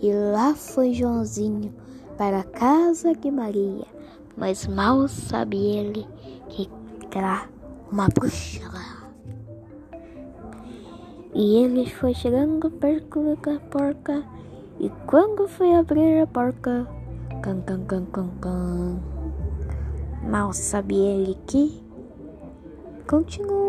E lá foi Joãozinho para a casa de Maria, mas mal sabia ele que era uma bruxa lá. E ele foi chegando perto da porca, e quando foi abrir a porca, can, can, can, can, can, mal sabia ele que continuou